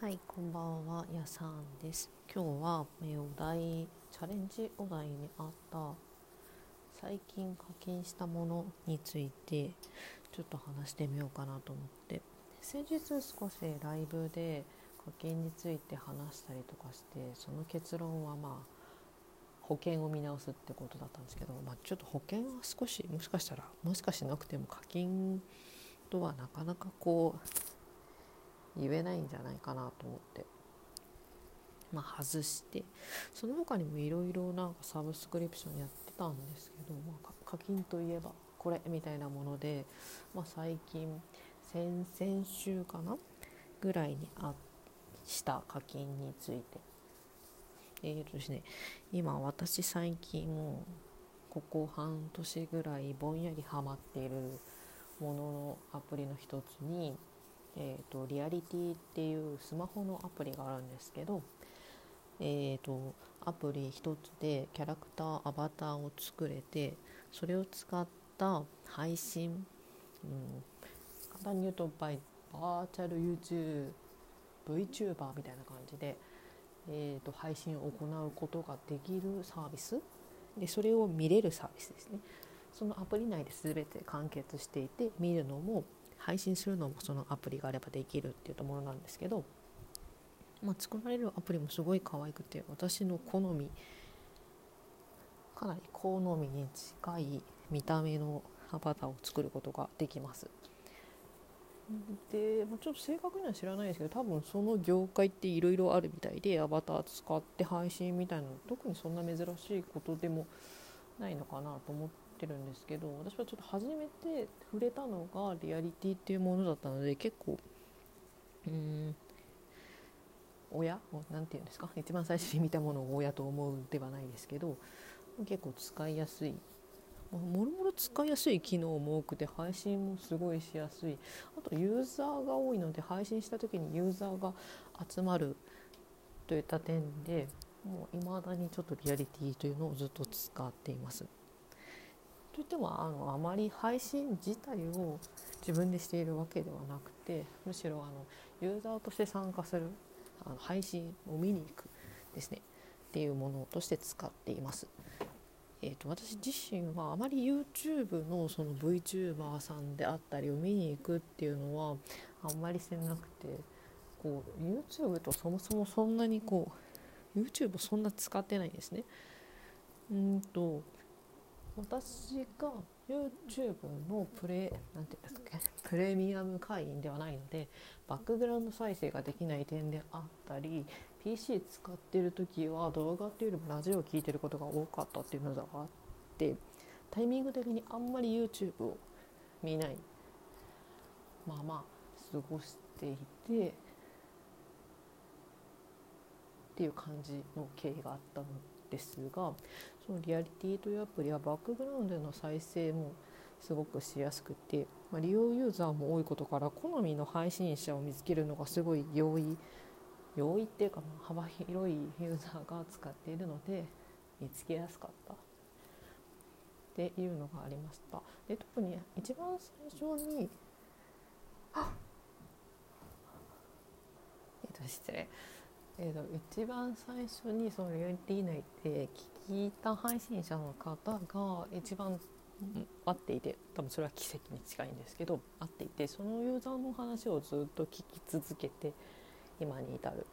はい、こんばんは、やさんです。今日は、えお題、チャレンジお題にあった最近課金したものについてちょっと話してみようかなと思って先日少しライブで課金について話したりとかしてその結論はまあ保険を見直すってことだったんですけど、まあ、ちょっと保険は少しもしかしたらもしかしなくても課金とはなかなかこう言えないんじゃないかなと思って、まあ、外して。その他にもいろいろなんかサブスクリプションやってたんですけど、まあ、課金といえばこれみたいなもので、まあ、最近先々週かな？ぐらいにあした課金について。えーとですね今私最近ここ半年ぐらいぼんやりハマっているもののアプリの一つにえーと、リアリティっていうスマホのアプリがあるんですけど、えーと、アプリ一つでキャラクターアバターを作れてそれを使った配信、うん、簡単に言うとバイバーチャル YouTube VTuber みたいな感じで、えーと、配信を行うことができるサービス。でそれを見れるサービスですね。そのアプリ内で全て完結していて見るのも配信するのもそのアプリがあればできるっていうところなんですけど、まあ、作られるアプリもすごい可愛くて私の好みかなり好みに近い見た目のアバターを作ることができます。で、まあ、ちょっと正確には知らないですけど多分その業界っていろいろあるみたいでアバター使って配信みたいなの特にそんな珍しいことでもないのかなと思ってるんですけど私はちょっと初めて触れたのがリアリティっていうものだったので結構うん親？何て言うんですか？一番最初に見たものを親と思うではないですけど結構使いやすい。もろもろ使いやすい機能も多くて配信もすごいしやすい。あとユーザーが多いので配信した時にユーザーが集まるといった点でもう未だにちょっとリアリティというのをずっと使っています。といってもあのあまり配信自体を自分でしているわけではなくてむしろあのユーザーとして参加するあの配信を見に行くですねっていうものとして使っています。えーと、私自身はあまり YouTube のその VTuber さんであったりを見に行くっていうのはあんまりしてなくてこう YouTube とそもそもそんなにこう YouTube そんな使ってないんですね。うんと私が YouTube のプレなんていうんですかプレミアム会員ではないのでバックグラウンド再生ができない点であったり PC 使ってる時は動画っていうよりもラジオを聴いてることが多かったっていうのがあってタイミング的にあんまり YouTube を見ないまあまあ過ごしていてっていう感じの経緯があったのですがそのリアリティというアプリはバックグラウンドの再生もすごくしやすくて、まあ、利用ユーザーも多いことから好みの配信者を見つけるのがすごい容易容易っていうか幅広いユーザーが使っているので見つけやすかった。っていうのがありました。で特に一番最初にあえっと失礼。えーと、一番最初にそのリアリティ内で聞いた配信者の方が一番合っていて多分それは奇跡に近いんですけど合っていてそのユーザーの話をずっと聞き続けて今に至る。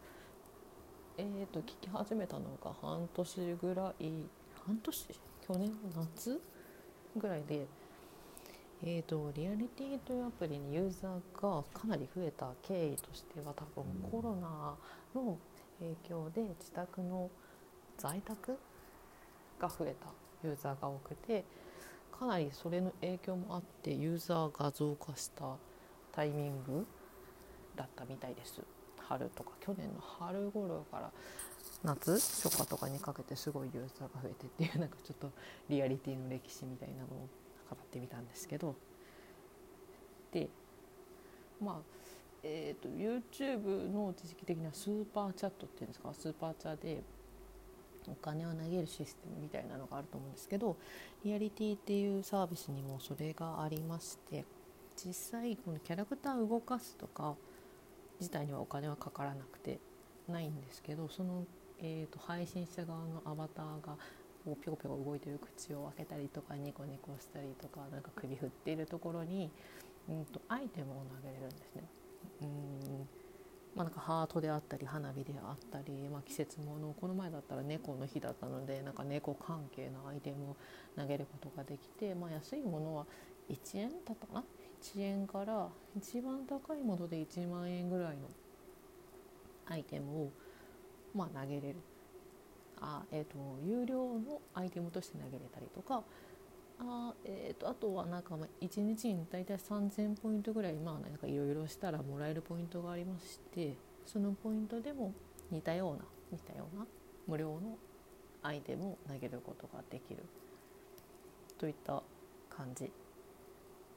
えーと、聞き始めたのが半年ぐらい半年？去年の夏ぐらいで、えーとリアリティというアプリにユーザーがかなり増えた経緯としては多分コロナの影響で自宅の在宅が増えたユーザーが多くてかなりそれの影響もあってユーザーが増加したタイミングだったみたいです。春とか去年の春頃から夏初夏とかにかけてすごいユーザーが増えてっていうなんかちょっとリアリティの歴史みたいなのを語ってみたんですけど。でまあえーと、YouTube の知識的にはスーパーチャットっていうんですか？スーパーチャットでお金を投げるシステムみたいなのがあると思うんですけどリアリティっていうサービスにもそれがありまして実際このキャラクターを動かすとか自体にはお金はかからなくてないんですけどその、えーと、配信者側のアバターがこうピョコピョコ動いてる口を開けたりとかニコニコしたりとかなんか首振っているところに、うんと、アイテムを投げれるんですね。うん。まあ、なんかハートであったり花火であったり、まあ、季節ものこの前だったら猫の日だったのでなんか猫関係のアイテムを投げることができて、まあ、安いものは1円だったかな？1円から一番高いもので1万円ぐらいのアイテムを、まあ、投げれる。あ,、えーと、有料のアイテムとして投げれたりとかあ,、えーと、あとはなんか1日に大体3000ポイントぐらいまあなんかいろいろしたらもらえるポイントがありましてそのポイントでも似たような似たような無料のアイテムを投げることができるといった感じ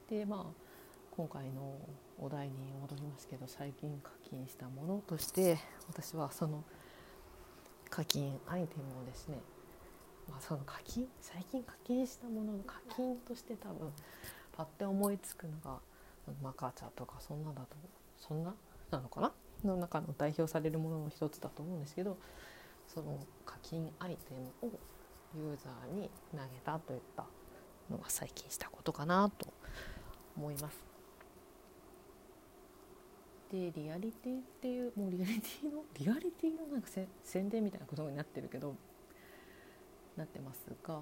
でまあ今回のお題に戻りますけど最近課金したものとして私はその課金アイテムをですね、まあ、その課金最近課金したものの課金として多分パッて思いつくのがマカチャとかそんなだとそんななのかな？の中の代表されるものの一つだと思うんですけどその課金アイテムをユーザーに投げたといったのが最近したことかなと思います。でリアリティっていうもうリアリティのリアリティのなんか宣伝みたいなことになってるけどなってますが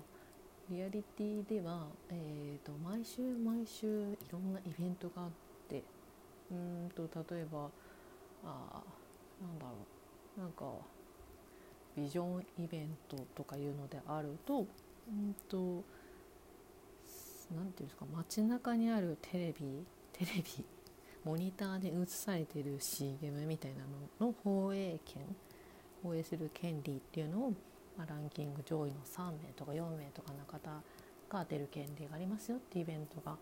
リアリティでは、えーと、毎週毎週いろんなイベントがあってうんと例えばあなんだろうなんかビジョンイベントとかいうのであるとうんと何ていうんですか街中にあるテレビテレビモニターで映されてる CM みたいなのの放映権放映する権利っていうのを、まあ、ランキング上位の3名とか4名とかの方が出る権利がありますよっていうイベントが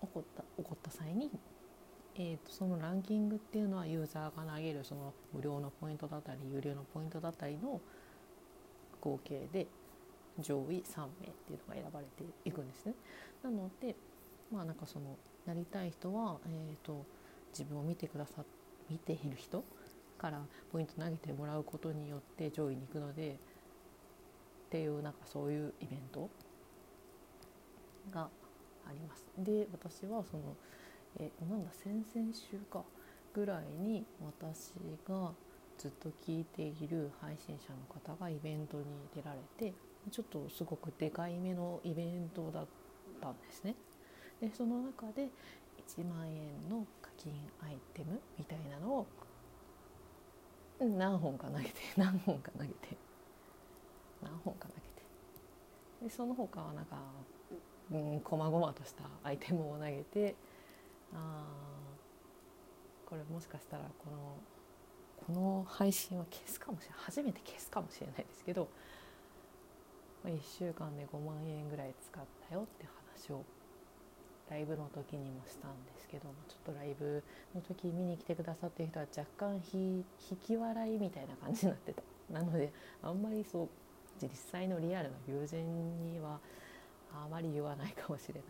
起こった起こった際に、えーと、そのランキングっていうのはユーザーが投げるその無料のポイントだったり有料のポイントだったりの合計で上位3名っていうのが選ばれていくんですね。なのでまあなんかそのなりたい人は、えーと、自分を見てくださ見ている人からポイント投げてもらうことによって上位に行くのでっていうなんかそういうイベントがあります。で私はそのえなんだ先々週かぐらいに私がずっと聞いている配信者の方がイベントに出られてちょっとすごくでかいめのイベントだったんですね。でその中で1万円の課金アイテムみたいなのを何本か投げて何本か投げて何本か投げて。でその他はなんかうんこまごまとしたアイテムを投げてあこれもしかしたらこのこの配信は消すかもしれない初めて消すかもしれないですけど1週間で5万円ぐらい使ったよって話をライブの時にもしたんですけどちょっとライブの時見に来てくださってる人は若干引き笑いみたいな感じになってた。なのであんまりそう実際のリアルな友人にはあまり言わないかもしれない。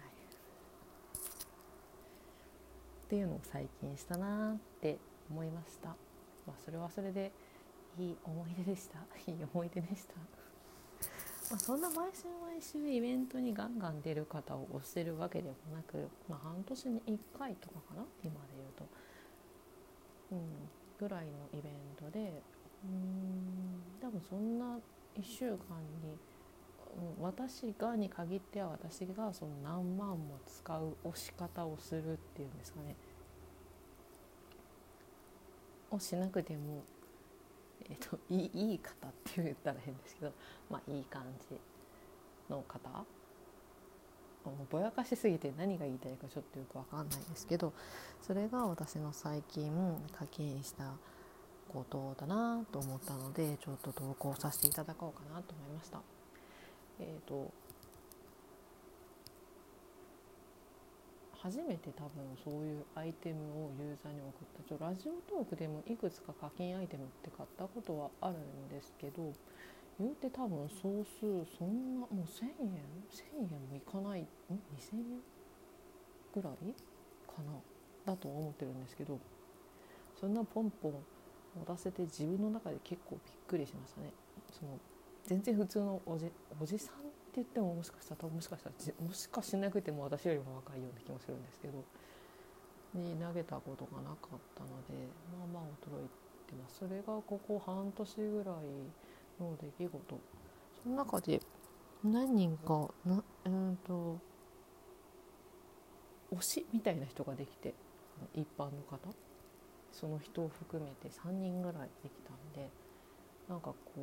っていうのを最近したなって思いました、まあ、それはそれでいい思い出でした。いい思い出でした。まあ、そんな毎週毎週イベントにガンガン出る方を推してるわけでもなく、まあ、半年に1回とかかな今で言うと、うん、ぐらいのイベントでうん多分そんな1週間に、うん、私がに限っては私がその何万も使う押し方をするっていうんですかね。をしなくてもえっと、いいいい方って言ったら変ですけど、まあ、いい感じの方もうぼやかしすぎて何が言いたいかちょっとよく分かんないですけどそれが私の最近課金したことだなと思ったのでちょっと投稿させていただこうかなと思いました。えーと初めて多分そういうアイテムをユーザーに送ったちょラジオトークでもいくつか課金アイテムって買ったことはあるんですけど言うて多分総数そんなもう1,000円1,000円もいかないん？2,000円ぐらいかな？だと思ってるんですけどそんなポンポン持たせて自分の中で結構びっくりしましたね。その全然普通のおじおじさん言ってももしかしたらもしかしたらもしかしなくても私よりも若いような気もするんですけどに投げたことがなかったのでまあまあ驚いてます。それがここ半年ぐらいの出来事。その中で何人かなうんと推しみたいな人ができて一般の方。その人を含めて3人ぐらいできたんでなんかこう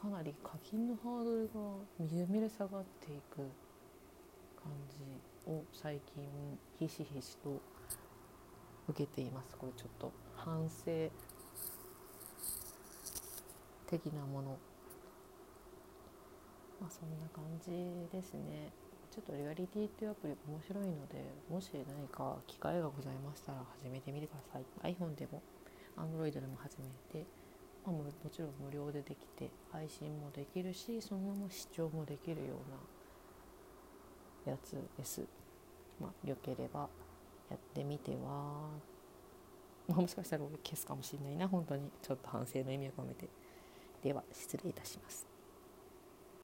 かなり課金のハードルがみるみる下がっていく感じを最近ひしひしと受けています。これちょっと反省的なものまあそんな感じですね。ちょっとリアリティっていうアプリ面白いのでもし何か機会がございましたら始めてみてください iPhone でも Android でも始めて、まあ、もちろん無料でできて配信もできるしそのまま視聴もできるようなやつです。まあよければやってみては、ま、もしかしたら俺消すかもしれないな本当に。ちょっと反省の意味を込めて。では失礼いたします。